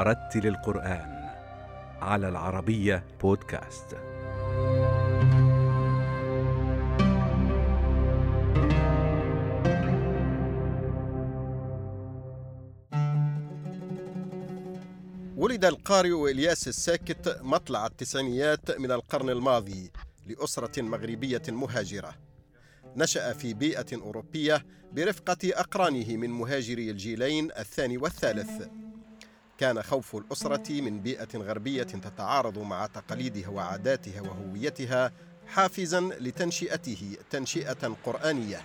ورتل القرآن على العربية بودكاست. ولد القارئ إلياس الساكت مطلع التسعينيات من القرن الماضي لأسرة مغربية مهاجرة نشأ في بيئة أوروبية برفقة أقرانه من مهاجري الجيلين الثاني والثالث كان خوف الأسرة من بيئة غربية تتعارض مع تقاليدها وعاداتها وهويتها حافزا لتنشئته تنشئة قرآنية.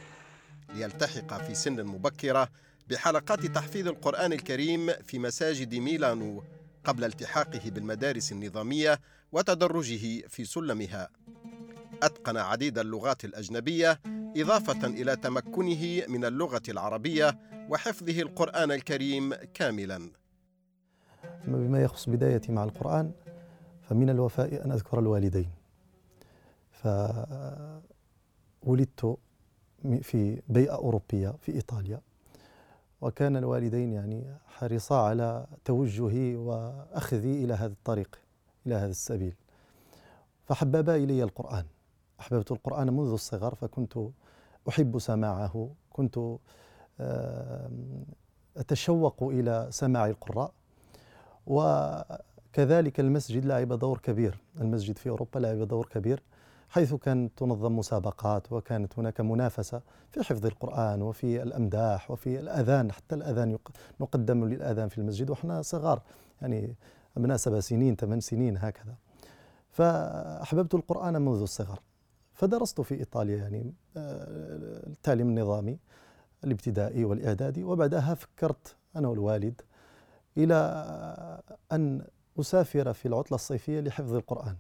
ليلتحق في سن مبكرة بحلقات تحفيظ القرآن الكريم في مساجد ميلانو قبل التحاقه بالمدارس النظامية وتدرجه في سلمها. أتقن عديد اللغات الأجنبية إضافة إلى تمكنه من اللغة العربية وحفظه القرآن الكريم كاملا. بما يخص بدايتي مع القرآن فمن الوفاء أن أذكر الوالدين. فولدت في بيئة أوروبية في إيطاليا وكان الوالدين يعني حريصا على توجهي وأخذي إلى هذا الطريق إلى هذا السبيل. فحببا إلي القرآن. أحببت القرآن منذ الصغر فكنت أحب سماعه. كنت أتشوق إلى سماع القراء. وكذلك المسجد لعب دور كبير. المسجد في أوروبا لعب دور كبير حيث كانت تنظم مسابقات وكانت هناك منافسة في حفظ القرآن وفي الأمداح وفي الأذان حتى الأذان نقدم للأذان في المسجد. وإحنا صغار يعني أبناء سبع سنين ثمان سنين هكذا. فأحببت القرآن منذ الصغر. فدرست في إيطاليا يعني آه، التعليم النظامي الابتدائي والإعدادي. وبعدها فكرت أنا والوالد إلى أن أسافر في العطلة الصيفية لحفظ القرآن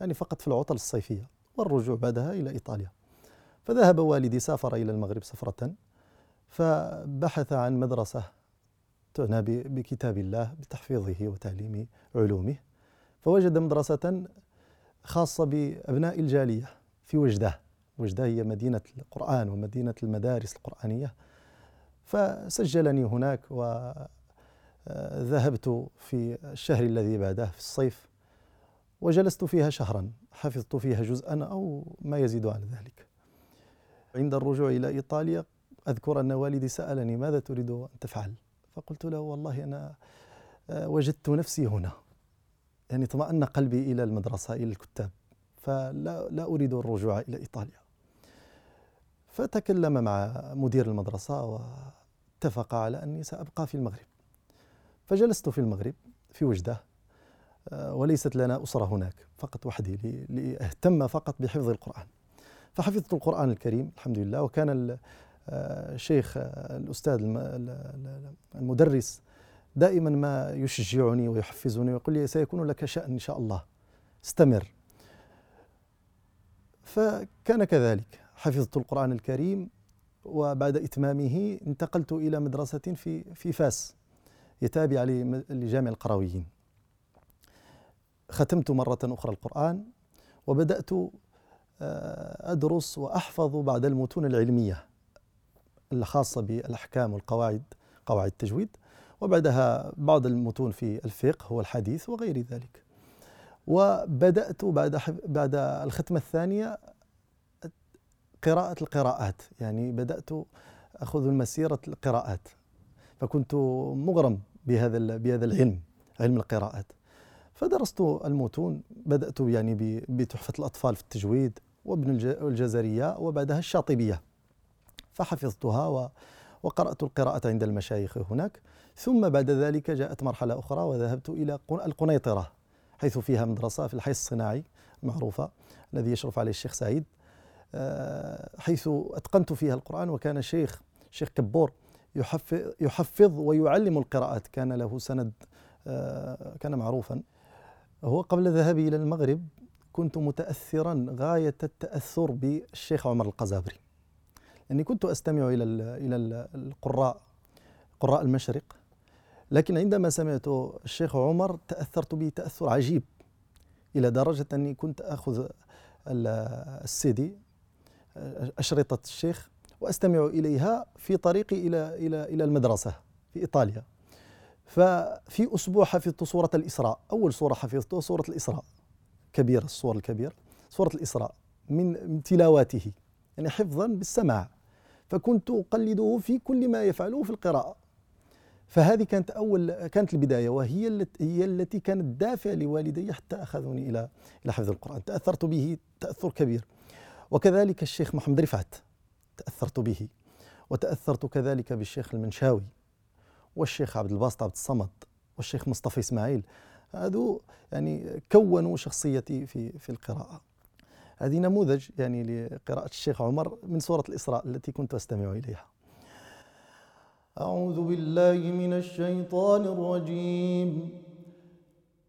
يعني فقط في العطل الصيفية والرجوع بعدها إلى إيطاليا. فذهب والدي سافر إلى المغرب سفرة فبحث عن مدرسة تعنى بكتاب الله بتحفيظه وتعليم علومه. فوجد مدرسة خاصة بأبناء الجالية في وجدة. وجدة هي مدينة القرآن ومدينة المدارس القرآنية. فسجلني هناك وذهبت في الشهر الذي بعده في الصيف وجلست فيها شهرا حفظت فيها جزءا أو ما يزيد على ذلك. عند الرجوع إلى إيطاليا أذكر أن والدي سألني ماذا تريد أن تفعل؟ فقلت له والله أنا آه، وجدت نفسي هنا. يعني اطمأن قلبي إلى المدرسة إلى الكتاب فلا لا أريد الرجوع إلى إيطاليا. فتكلم مع مدير المدرسة واتفق على أني سأبقى في المغرب. فجلست في المغرب في وجدة آه، وليست لنا أسرة هناك فقط وحدي لأهتم فقط بحفظ القرآن. فحفظت القرآن الكريم الحمد لله وكان آه، الشيخ آه، الأستاذ المدرس دائما ما يشجعني ويحفزني ويقول لي سيكون لك شأن إن شاء الله استمر. فكان كذلك حفظت القرآن الكريم وبعد إتمامه انتقلت إلى مدرسة في في فاس. هي تابعة لجامع القرويين ختمت مرة أخرى القرآن وبدأت آه، أدرس وأحفظ بعد المتون العلمية الخاصة بالأحكام والقواعد قواعد التجويد. وبعدها بعض المتون في الفقه والحديث وغير ذلك. وبدأت بعد بعد الختمة الثانية قراءة القراءات. يعني بدأت أخذ المسيرة القراءات. فكنت مغرم بهذا بهذا العلم علم القراءات. فدرست المتون بدأت يعني بتحفة الأطفال في التجويد وابن الجزرية وبعدها الشاطبية. فحفظتها وقرأت القراءة عند المشايخ هناك. ثم بعد ذلك جاءت مرحلة أخرى وذهبت إلى القنيطرة حيث فيها مدرسة في الحي الصناعي المعروفة الذي يشرف عليه الشيخ سعيد. آه، حيث أتقنت فيها القرآن وكان الشيخ الشيخ كبور. يحفظ, ويعلم القراءات. كان له سند آه، كان معروفا. هو قبل ذهابي إلى المغرب كنت متأثرا غاية التأثر بالشيخ عمر القزابري. لأني كنت أستمع إلى إلى القراء قراء المشرق. لكن عندما سمعت الشيخ عمر تأثرت به تأثر عجيب إلى درجة أني كنت أخذ السيدي أشرطة الشيخ وأستمع إليها في طريقي إلى إلى إلى المدرسة في إيطاليا. ففي أسبوع حفظت سورة الإسراء أول سورة حفظتها سورة الإسراء كبيرة السور الكبيرة سورة الإسراء من تلاواته يعني حفظا بالسماع. فكنت أقلده في كل ما يفعله في القراءة. فهذه كانت أول كانت البداية وهي التي هي التي كانت دافع لوالدي حتى أخذوني إلى إلى حفظ القرآن. تأثرت به تأثر كبير. وكذلك الشيخ محمد رفعت. تأثرت به وتأثرت كذلك بالشيخ المنشاوي والشيخ عبد الباسط عبد الصمد والشيخ مصطفى إسماعيل. هذو يعني كونوا شخصيتي في في القراءة. هذه نموذج يعني لقراءة الشيخ عمر من سورة الإسراء التي كنت أستمع إليها. أعوذ بالله من الشيطان الرجيم.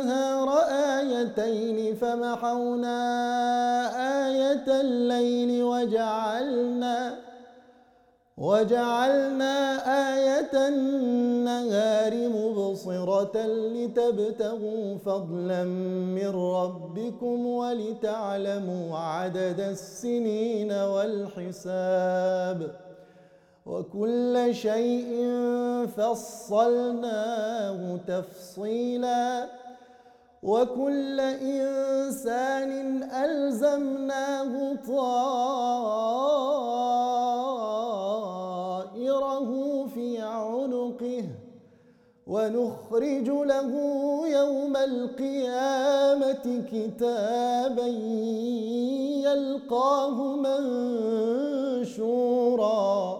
النهار آيتين فمحونا آية الليل وجعلنا وجعلنا آية النهار مبصرة لتبتغوا فضلا من ربكم ولتعلموا عدد السنين والحساب وكل شيء فصلناه تفصيلاً وكل إنسان ألزمناه طائره في عنقه ونخرج له يوم القيامة كتابا يلقاه منشورا.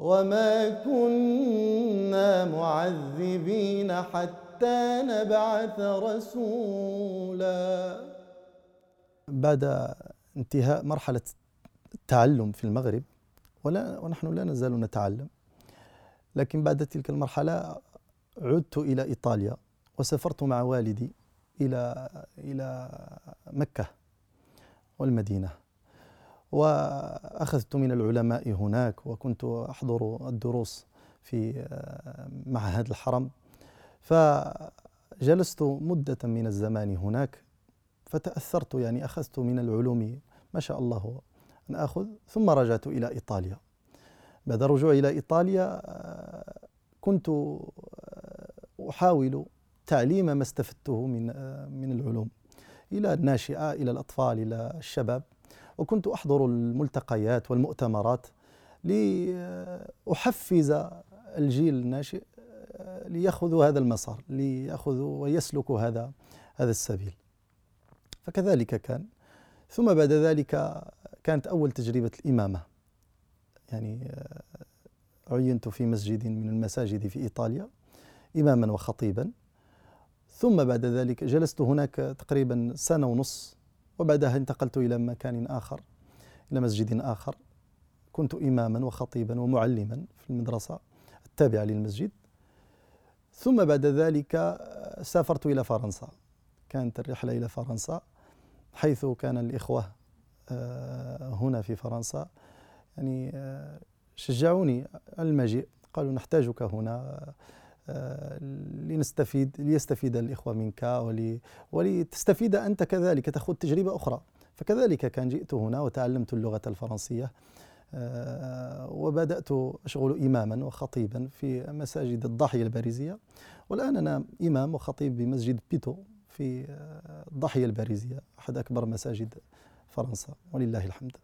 وما كنا معذبين حتى نبعث رسولا. بعد انتهاء مرحلة التعلم في المغرب ولا ونحن لا نزال نتعلم لكن بعد تلك المرحلة عدت إلى إيطاليا وسافرت مع والدي إلى إلى مكة والمدينة. وأخذت من العلماء هناك وكنت أحضر الدروس في آه، معهد الحرم. فجلست مدة من الزمان هناك فتأثرت يعني أخذت من العلوم ما شاء الله أن أخذ ثم رجعت إلى إيطاليا. بعد رجوعي إلى إيطاليا آه، كنت آه، أحاول تعليم ما استفدته من من العلوم إلى الناشئة إلى الأطفال إلى الشباب. وكنت أحضر الملتقيات والمؤتمرات لأحفز الجيل الناشئ ليأخذوا هذا المسار ليأخذوا ويسلكوا هذا هذا السبيل. فكذلك كان. ثم بعد ذلك كانت أول تجربة الإمامة. يعني عينت في مسجد من المساجد في إيطاليا إماما وخطيبا. ثم بعد ذلك جلست هناك تقريبا سنة ونص وبعدها انتقلت إلى مكان آخر إلى مسجد آخر. كنت إماما وخطيبا ومعلما في المدرسة التابعة للمسجد. ثم بعد ذلك سافرت إلى فرنسا. كانت الرحلة إلى فرنسا حيث كان الإخوة آه، هنا في فرنسا. يعني آه، شجعوني المجيء. قالوا نحتاجك هنا لنستفيد ليستفيد الإخوة منك ولي ولتستفيد أنت كذلك تأخذ تجربة أخرى. فكذلك كان جئت هنا وتعلمت اللغة الفرنسية آه، وبدأت أشغل إماما وخطيبا في مساجد الضاحية الباريزية. والآن أنا إمام وخطيب بمسجد بيتو في آه، الضاحية الباريزية أحد أكبر مساجد فرنسا ولله الحمد.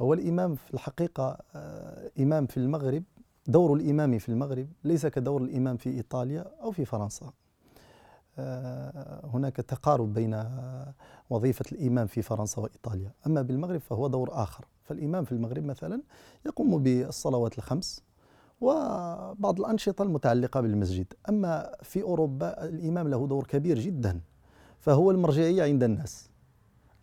هو الإمام في الحقيقة آه، إمام في المغرب دور الإمام في المغرب ليس كدور الإمام في إيطاليا أو في فرنسا. هناك تقارب بين وظيفة الإمام في فرنسا وإيطاليا. أما بالمغرب فهو دور آخر. فالإمام في المغرب مثلا يقوم بالصلوات الخمس وبعض الأنشطة المتعلقة بالمسجد. أما في أوروبا الإمام له دور كبير جدا فهو المرجعية عند الناس.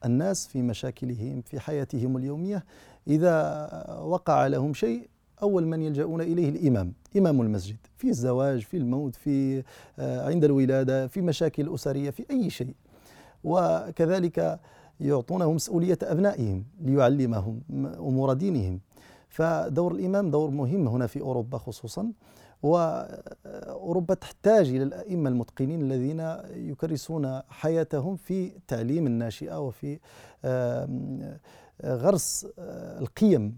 الناس في مشاكلهم في حياتهم اليومية إذا وقع لهم شيء أول من يلجؤون إليه الإمام إمام المسجد في الزواج في الموت في آه، عند الولادة في مشاكل أسرية في أي شيء. وكذلك يعطونه مسؤولية أبنائهم ليعلمهم أمور دينهم. فدور الإمام دور مهم هنا في أوروبا خصوصا. وأوروبا تحتاج إلى الأئمة المتقنين الذين يكرسون حياتهم في تعليم الناشئة وفي غرس آه، القيم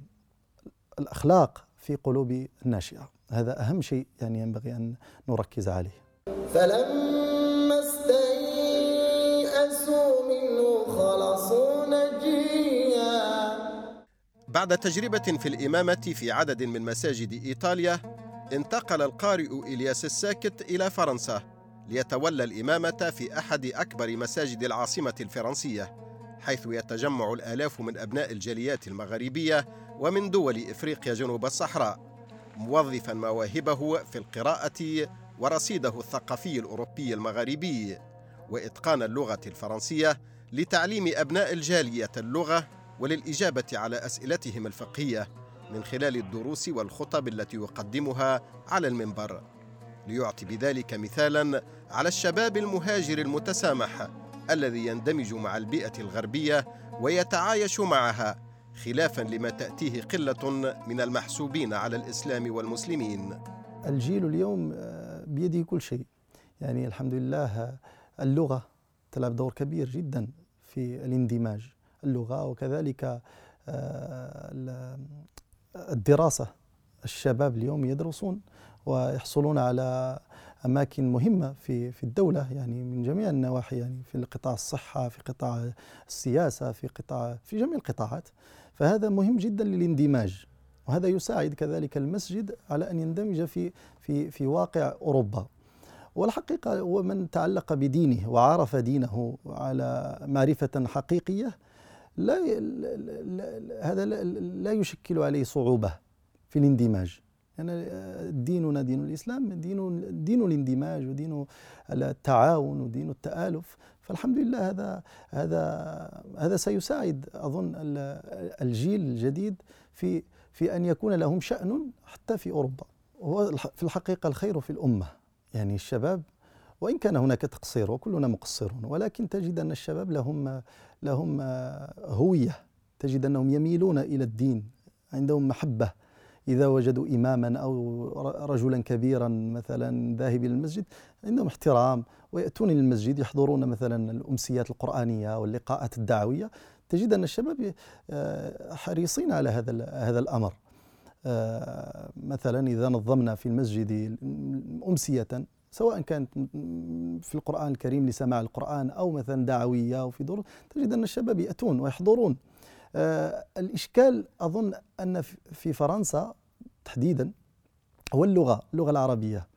الأخلاق في قلوب الناشئة. هذا أهم شيء يعني ينبغي أن نركز عليه. فلما استيئسوا منه خلصوا نجيا. بعد تجربة في الإمامة في عدد من مساجد إيطاليا انتقل القارئ إلياس الساكت إلى فرنسا ليتولى الإمامة في أحد أكبر مساجد العاصمة الفرنسية حيث يتجمع الآلاف من أبناء الجاليات المغاربية ومن دول إفريقيا جنوب الصحراء موظفا مواهبه في القراءة ورصيده الثقافي الأوروبي المغاربي وإتقان اللغة الفرنسية لتعليم أبناء الجالية اللغة وللإجابة على أسئلتهم الفقهية من خلال الدروس والخطب التي يقدمها على المنبر. ليعطي بذلك مثالا على الشباب المهاجر المتسامح الذي يندمج مع البيئة الغربية ويتعايش معها خلافا لما تأتيه قلة من المحسوبين على الإسلام والمسلمين. الجيل اليوم آه، بيده كل شيء. يعني الحمد لله اللغة تلعب دور كبير جدا في الاندماج. اللغة وكذلك آه، الدراسة. الشباب اليوم يدرسون ويحصلون على أماكن مهمة في في الدولة يعني من جميع النواحي يعني في قطاع الصحة في قطاع السياسة في قطاع في جميع القطاعات. فهذا مهم جدا للاندماج وهذا يساعد كذلك المسجد على أن يندمج في في في واقع أوروبا. والحقيقة ومن تعلق بدينه وعرف دينه على معرفة حقيقية لا هذا لا يشكل عليه صعوبة في الاندماج. يعني ديننا دين الإسلام دين دين الاندماج ودين التعاون ودين التآلف. فالحمد لله هذا هذا هذا سيساعد أظن الجيل الجديد في في أن يكون لهم شأن حتى في أوروبا. هو في الحقيقة الخير في الأمة يعني الشباب وإن كان هناك تقصير وكلنا مقصرون ولكن تجد أن الشباب لهم لهم هوية تجد أنهم يميلون إلى الدين عندهم محبة. إذا وجدوا إماما أو رجلا كبيرا مثلا ذاهب إلى المسجد عندهم احترام ويأتون إلى المسجد يحضرون مثلا الأمسيات القرآنية واللقاءات الدعوية تجد أن الشباب آه، حريصين على هذا هذا الأمر. آه، مثلا إذا نظمنا في المسجد أمسية سواء كانت في القرآن الكريم لسماع القرآن أو مثلا دعوية أو في دور تجد أن الشباب يأتون ويحضرون. آه الإشكال أظن أن في فرنسا تحديدا هو اللغة اللغة العربية.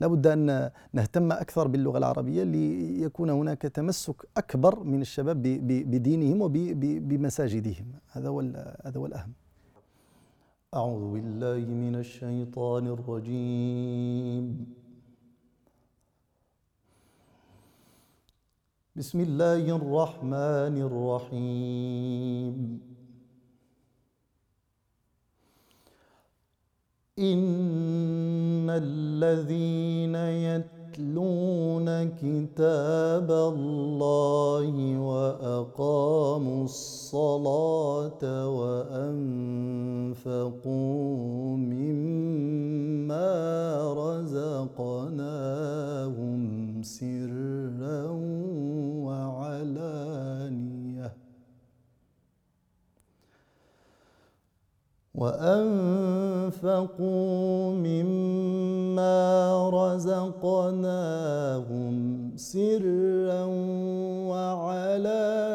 لابد أن نهتم أكثر باللغة العربية ليكون هناك تمسك أكبر من الشباب بدينهم وبمساجدهم هذا هو هذا هو الأهم. أعوذ بالله من الشيطان الرجيم. بسم الله الرحمن الرحيم. إن الذين يتلون كتاب الله وأقاموا الصلاة وأنفقوا مما رزقناهم سرا وأنفقوا مما رزقناهم سرا وعلانية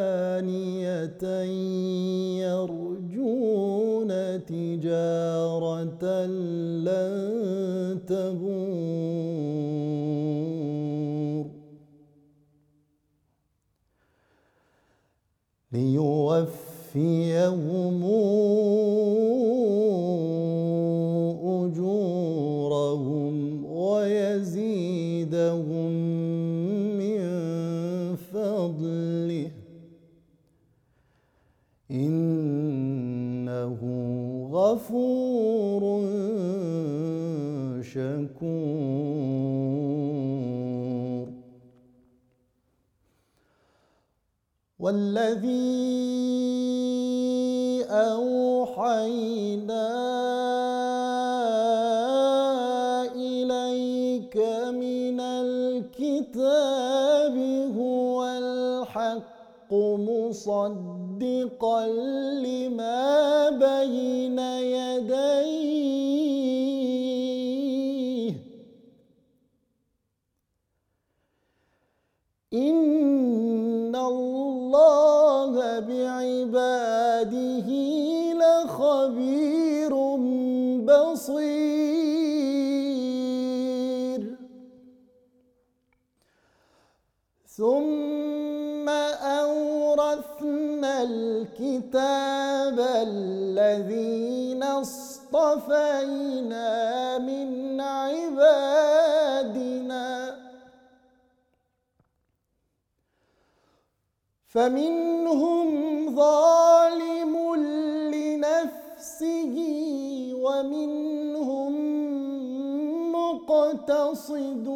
يرجون تجارة لن تبور ليوفيهم والذي أوحينا إليك من الكتاب هو الحق مصدقا لما عبادنا. فمنهم ظالم لنفسه ومنهم مقتصد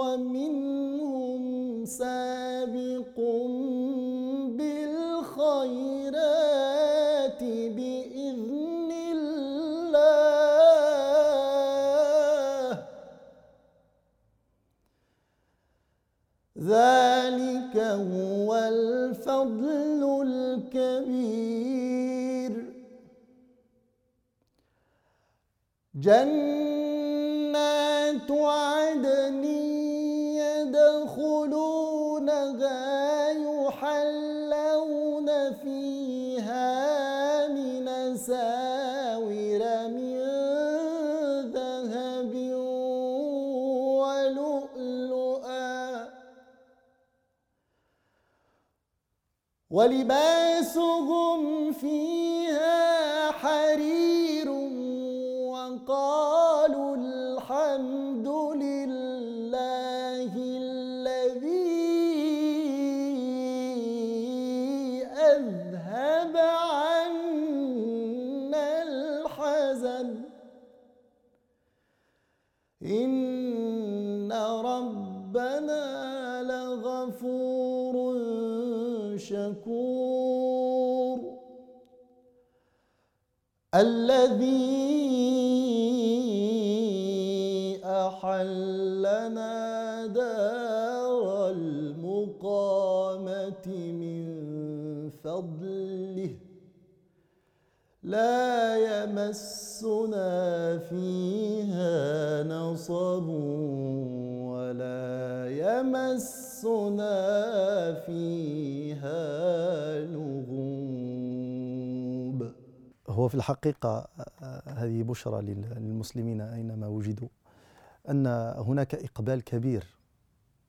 ومنهم سابق بالخيرات ذلك هو الفضل الكبير. جنات عدن يدخلونها يحلون فيها ولباسهم فيها شكور. الذي أحلنا دار المقامة من فضله. لا يمسنا فيها نصب ولا يمسنا فيها لغوب. هو في الحقيقة آه، هذه بشرى لل- للمسلمين أينما وجدوا أن هناك إقبال كبير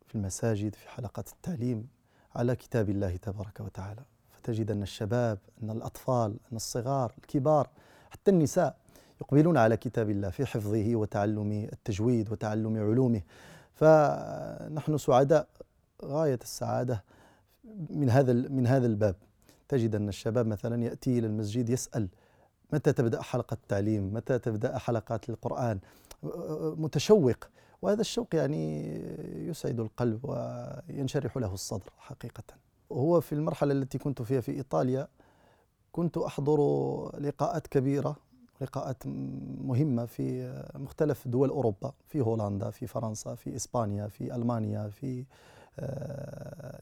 في المساجد في حلقات التعليم على كتاب الله تبارك وتعالى. فتجد أن الشباب أن الأطفال أن الصغار الكبار حتى النساء يقبلون على كتاب الله في حفظه وتعلم التجويد وتعلم علومه. فنحن سعداء غاية السعادة من هذا من هذا الباب. تجد أن الشباب مثلا يأتي إلى المسجد يسأل متى تبدأ حلقة التعليم؟ متى تبدأ حلقات القرآن؟ متشوق. وهذا الشوق يعني يسعد القلب وينشرح له الصدر حقيقة. هو في المرحلة التي كنت فيها في إيطاليا كنت أحضر لقاءات كبيرة لقاءات مهمة في مختلف دول أوروبا في هولندا في فرنسا في إسبانيا في ألمانيا في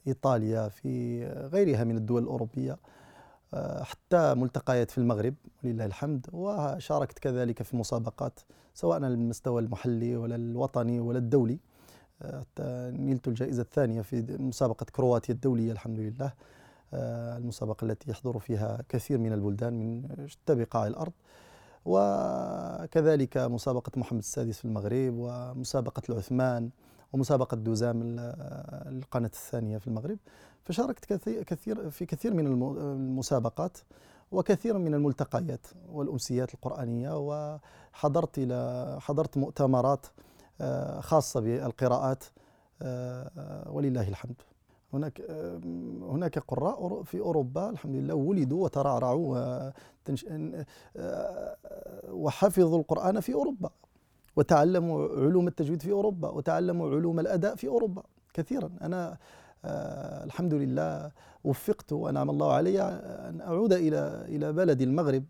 إيطاليا في غيرها من الدول الأوروبية آه، حتى ملتقيات في المغرب ولله الحمد وشاركت كذلك في مسابقات سواء على المستوى المحلي ولا الوطني ولا الدولي. آه، حتى نلت الجائزة الثانية في مسابقة كرواتيا الدولية الحمد لله. آه، المسابقة التي يحضر فيها كثير من البلدان من شتى بقاع الأرض. وكذلك مسابقة محمد السادس في المغرب ومسابقة العثمان ومسابقة دوزام القناة الثانية في المغرب. فشاركت كثير في كثير من المسابقات وكثير من الملتقيات والأمسيات القرآنية وحضرت إلى حضرت مؤتمرات آه، خاصة بالقراءات آه، ولله الحمد. هناك هناك قراء في أوروبا الحمد لله ولدوا وترعرعوا آه، وحفظوا القرآن في أوروبا. وتعلموا علوم التجويد في أوروبا وتعلموا علوم الأداء في أوروبا كثيرا. أنا آه الحمد لله وفقت وانعم الله علي أن أعود إلى إلى بلدي المغرب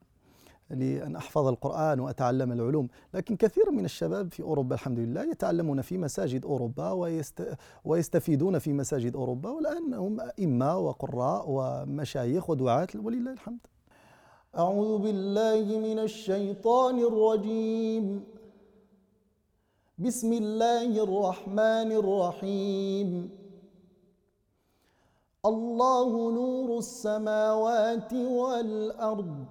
لأن أحفظ القرآن وأتعلم العلوم. لكن كثير من الشباب في أوروبا الحمد لله يتعلمون في مساجد أوروبا ويست ويستفيدون في مساجد أوروبا والآن هم أئمة وقراء ومشايخ ودعاة ولله الحمد. أعوذ بالله من الشيطان الرجيم. بسم الله الرحمن الرحيم الله نور السماوات والأرض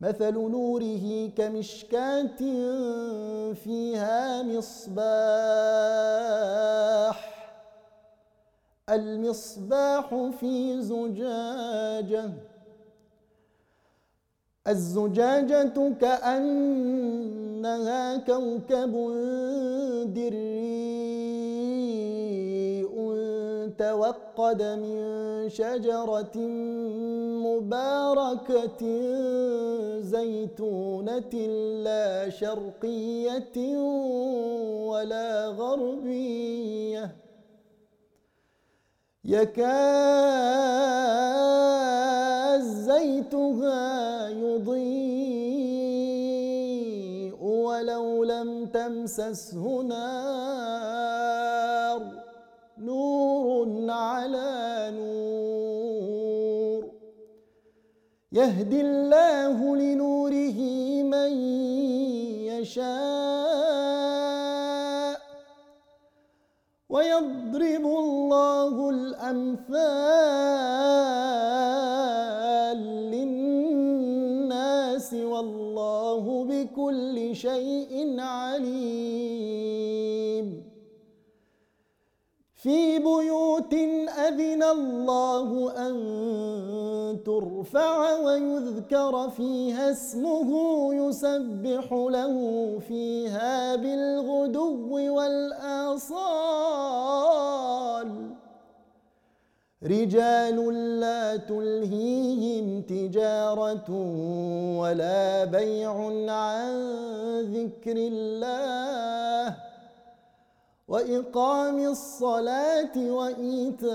مثل نوره كمشكاة فيها مصباح المصباح في زجاجة الزجاجة كأنها كوكب دري توقد من شجرة مباركة زيتونة لا شرقية ولا غربية. يكاد زيتها يضيء ولو لم تمسسه نار. نور على نور. يهدي الله لنوره من يشاء. ويضرب الله الأمثال للناس والله بكل شيء عليم. في بيوت أذن الله أن ترفع ويذكر فيها اسمه يسبح له فيها بالغدو والآصال. رجال لا تلهيهم تجارة ولا بيع عن ذكر الله. وإقام الصلاة وإيتاء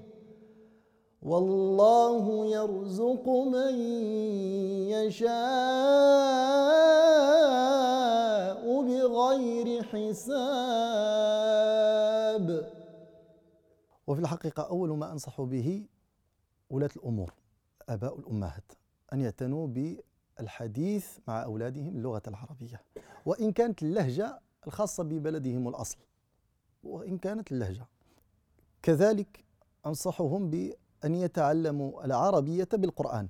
والله يرزق من يشاء بغير حساب. وفي الحقيقة أول ما أنصح به ولاة الأمور الآباء والأمهات أن يعتنوا بالحديث مع أولادهم اللغة العربية. وإن كانت اللهجة الخاصة ببلدهم الأصل. وإن كانت اللهجة. كذلك أنصحهم بأن يتعلموا العربية بالقرآن.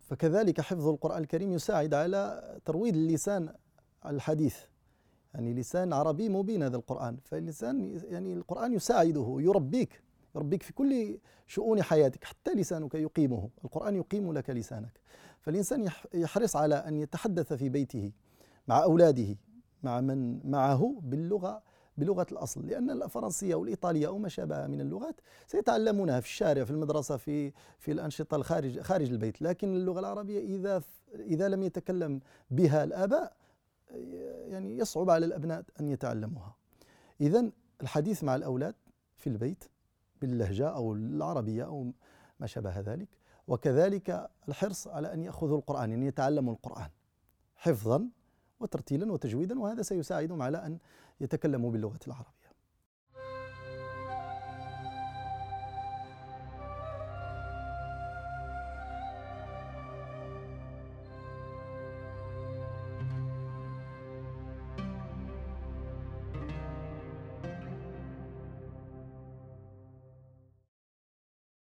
فكذلك حفظ القرآن الكريم يساعد على ترويض اللسان الحديث. يعني لسان عربي مبين هذا القرآن. فاللسان يعني القرآن يساعده يربيك يربيك في كل شؤون حياتك حتى لسانك يقيمه. القرآن يقيم لك لسانك. فالإنسان يحرص على أن يتحدث في بيته مع أولاده مع من معه باللغة بلغة الأصل لأن الفرنسية والإيطالية ما شابه من اللغات سيتعلمونها في الشارع في المدرسة في في الأنشطة الخارج خارج البيت. لكن اللغة العربية إذا إذا لم يتكلم بها الآباء يعني يصعب على الأبناء أن يتعلموها. إذا الحديث مع الأولاد في البيت باللهجة أو العربية أو ما شابه ذلك وكذلك الحرص على أن يأخذوا القرآن أن يتعلموا القرآن حفظا وترتيلا وتجويدا وهذا سيساعدهم على أن يتكلموا باللغة العربية.